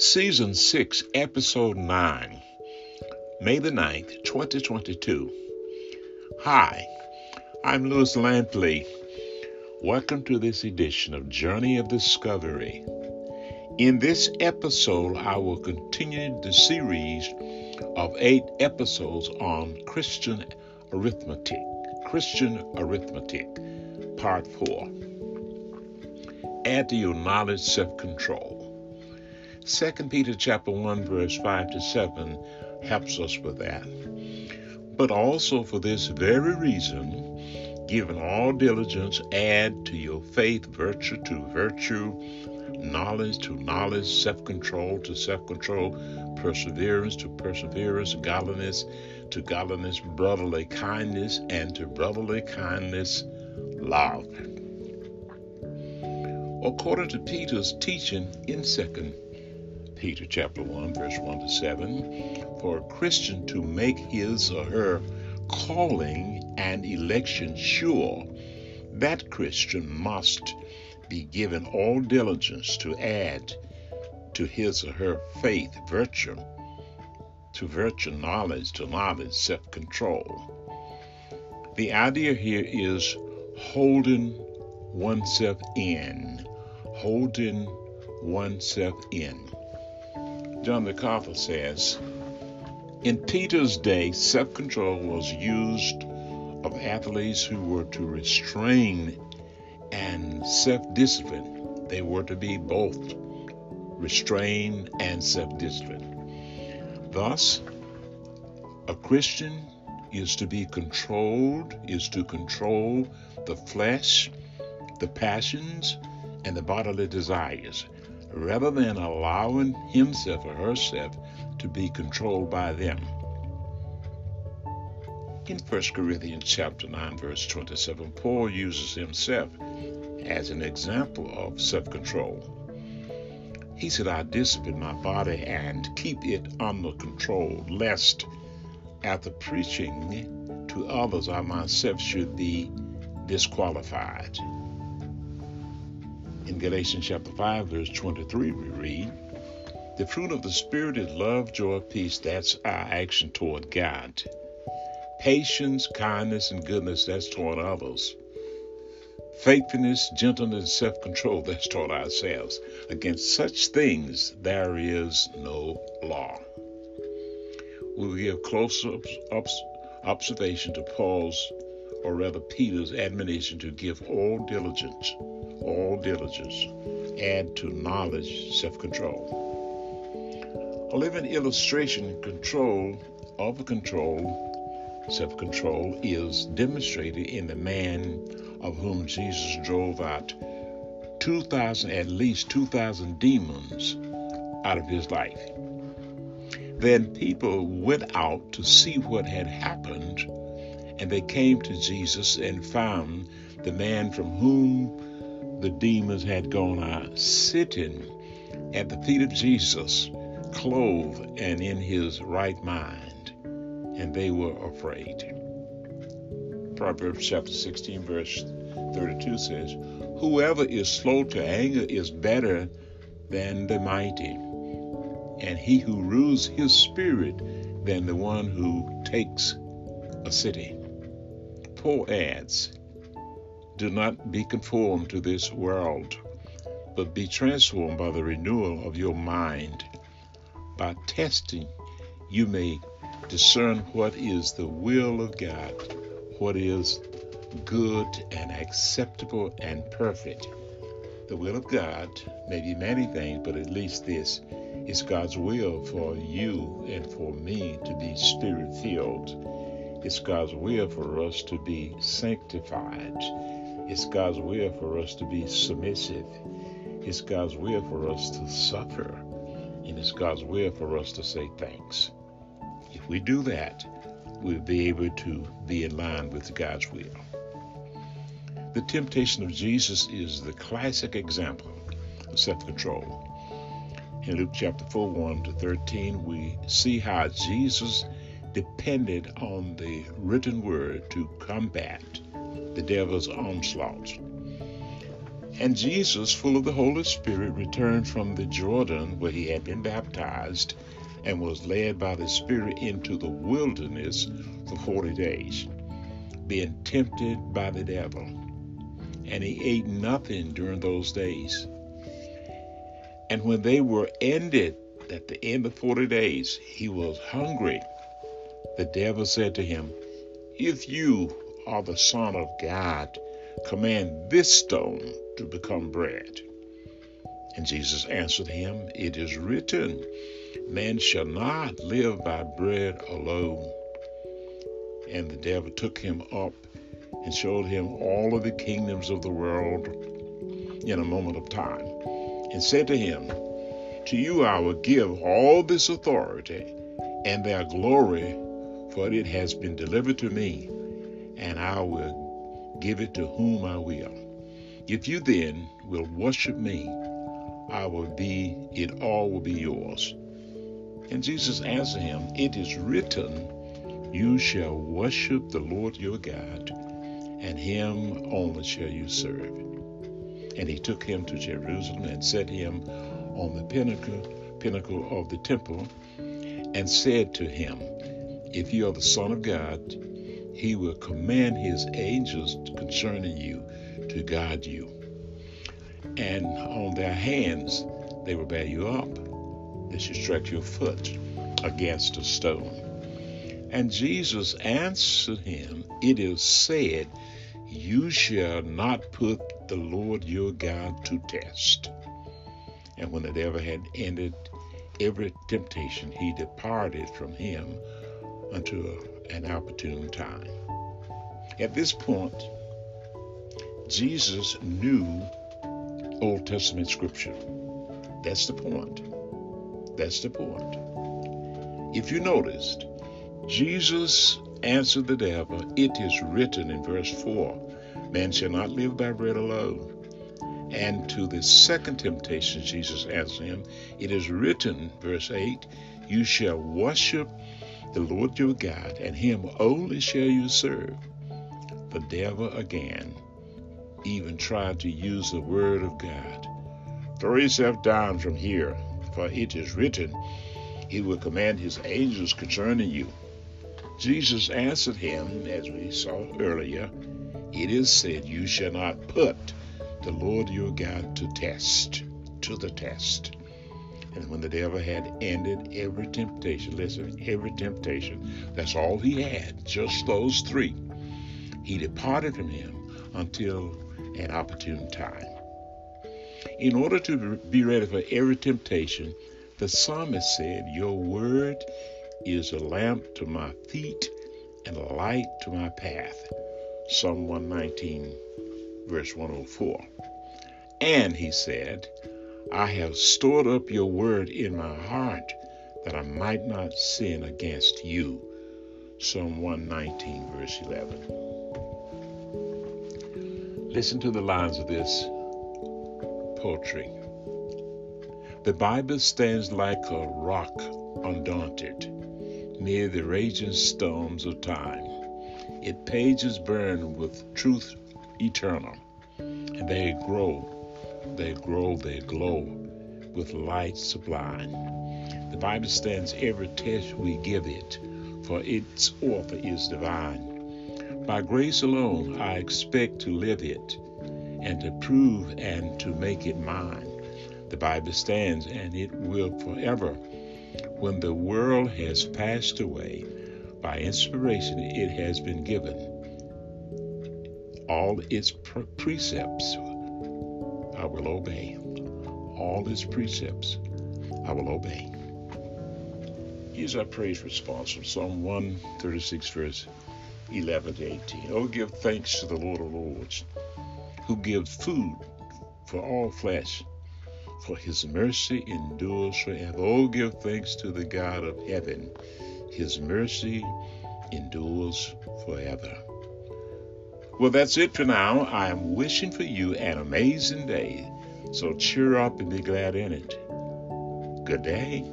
Season 6, Episode 9, May the 9th, 2022. Hi, I'm Louis Lampley. Welcome to this edition of Journey of Discovery. In this episode, I will continue the series of eight episodes on Christian arithmetic. Christian arithmetic, Part 4. Add to your knowledge self control. 2 Peter chapter 1 verse 5 to 7 helps us with that. But also for this very reason, given all diligence, add to your faith virtue to virtue, knowledge to knowledge, self-control to self-control, perseverance to perseverance, godliness to godliness, brotherly kindness, and to brotherly kindness, love. According to Peter's teaching in 2 Peter chapter 1, verse 1 to 7, for a Christian to make his or her calling and election sure, that Christian must be given all diligence to add to his or her faith virtue, to virtue knowledge, to knowledge self control. The idea here is holding oneself in, holding oneself in. John MacArthur says, in Peter's day, self control was used of athletes who were to restrain and self discipline. They were to be both restrained and self discipline. Thus, a Christian is to be controlled, is to control the flesh, the passions, and the bodily desires rather than allowing himself or herself to be controlled by them. In 1 Corinthians chapter 9 verse 27, Paul uses himself as an example of self-control. He said, I discipline my body and keep it under control, lest after preaching to others I myself should be disqualified. In Galatians chapter 5, verse 23, we read, The fruit of the Spirit is love, joy, peace. That's our action toward God. Patience, kindness, and goodness, that's toward others. Faithfulness, gentleness, self control, that's toward ourselves. Against such things there is no law. We will give close observation to Paul's, or rather Peter's, admonition to give all diligence all diligence, add to knowledge self control. A living illustration control of control, self control, is demonstrated in the man of whom Jesus drove out 2,000, at least 2,000 demons out of his life. Then people went out to see what had happened, and they came to Jesus and found the man from whom the demons had gone out, sitting at the feet of Jesus, clothed and in his right mind, and they were afraid. Proverbs chapter 16, verse 32 says, Whoever is slow to anger is better than the mighty, and he who rules his spirit than the one who takes a city. Paul adds, do not be conformed to this world, but be transformed by the renewal of your mind. By testing, you may discern what is the will of God, what is good and acceptable and perfect. The will of God may be many things, but at least this is God's will for you and for me to be spirit filled. It's God's will for us to be sanctified. It's God's will for us to be submissive. It's God's will for us to suffer. And it's God's will for us to say thanks. If we do that, we'll be able to be in line with God's will. The temptation of Jesus is the classic example of self control. In Luke chapter 4, 1 to 13, we see how Jesus depended on the written word to combat the devil's onslaught. And Jesus, full of the Holy Spirit, returned from the Jordan where he had been baptized and was led by the Spirit into the wilderness for 40 days, being tempted by the devil. And he ate nothing during those days. And when they were ended, at the end of 40 days, he was hungry. The devil said to him, If you are the Son of God, command this stone to become bread. And Jesus answered him, It is written, Man shall not live by bread alone. And the devil took him up and showed him all of the kingdoms of the world in a moment of time, and said to him, To you I will give all this authority and their glory, for it has been delivered to me, and I will give it to whom I will. If you then will worship me, I will be, it all will be yours. And Jesus answered him, It is written, You shall worship the Lord your God, and him only shall you serve. And he took him to Jerusalem and set him on the pinnacle, pinnacle of the temple, and said to him, If you are the Son of God, he will command his angels concerning you to guide you. And on their hands they will bear you up that you strike your foot against a stone. And Jesus answered him, It is said, You shall not put the Lord your God to test. And when the devil had ended every temptation, he departed from him unto an opportune time. At this point, Jesus knew Old Testament scripture. That's the point. That's the point. If you noticed, Jesus answered the devil, It is written in verse 4 Man shall not live by bread alone. And to the second temptation, Jesus answered him, It is written, verse 8, You shall worship the Lord your God, and him only shall you serve. The devil again even tried to use the word of God. Throw yourself down from here, for it is written, He will command His angels concerning you. Jesus answered him, as we saw earlier, It is said, You shall not put the Lord your God to test, to the test. And when the devil had ended every temptation, listen, every temptation, that's all he had, just those three, he departed from him until an opportune time. In order to be ready for every temptation, the psalmist said, Your word is a lamp to my feet and a light to my path. Psalm 119, verse 104. And he said, I have stored up your word in my heart that I might not sin against you. Psalm 119, verse 11. Listen to the lines of this poetry. The Bible stands like a rock undaunted near the raging storms of time. Its pages burn with truth eternal, and they grow, they grow, they glow with light sublime. The Bible stands every test we give it, for its author is divine. By grace alone, I expect to live it and to prove and to make it mine. The Bible stands and it will forever. When the world has passed away, by inspiration it has been given. All its pre- precepts I will obey. All his precepts I will obey. Here's our praise response from Psalm 136, verse 11 to 18. Oh, give thanks to the Lord of Lords who gives food for all flesh, for his mercy endures forever. Oh, give thanks to the God of heaven. His mercy endures forever. Well, that's it for now. I am wishing for you an amazing day. So cheer up and be glad in it. Good day.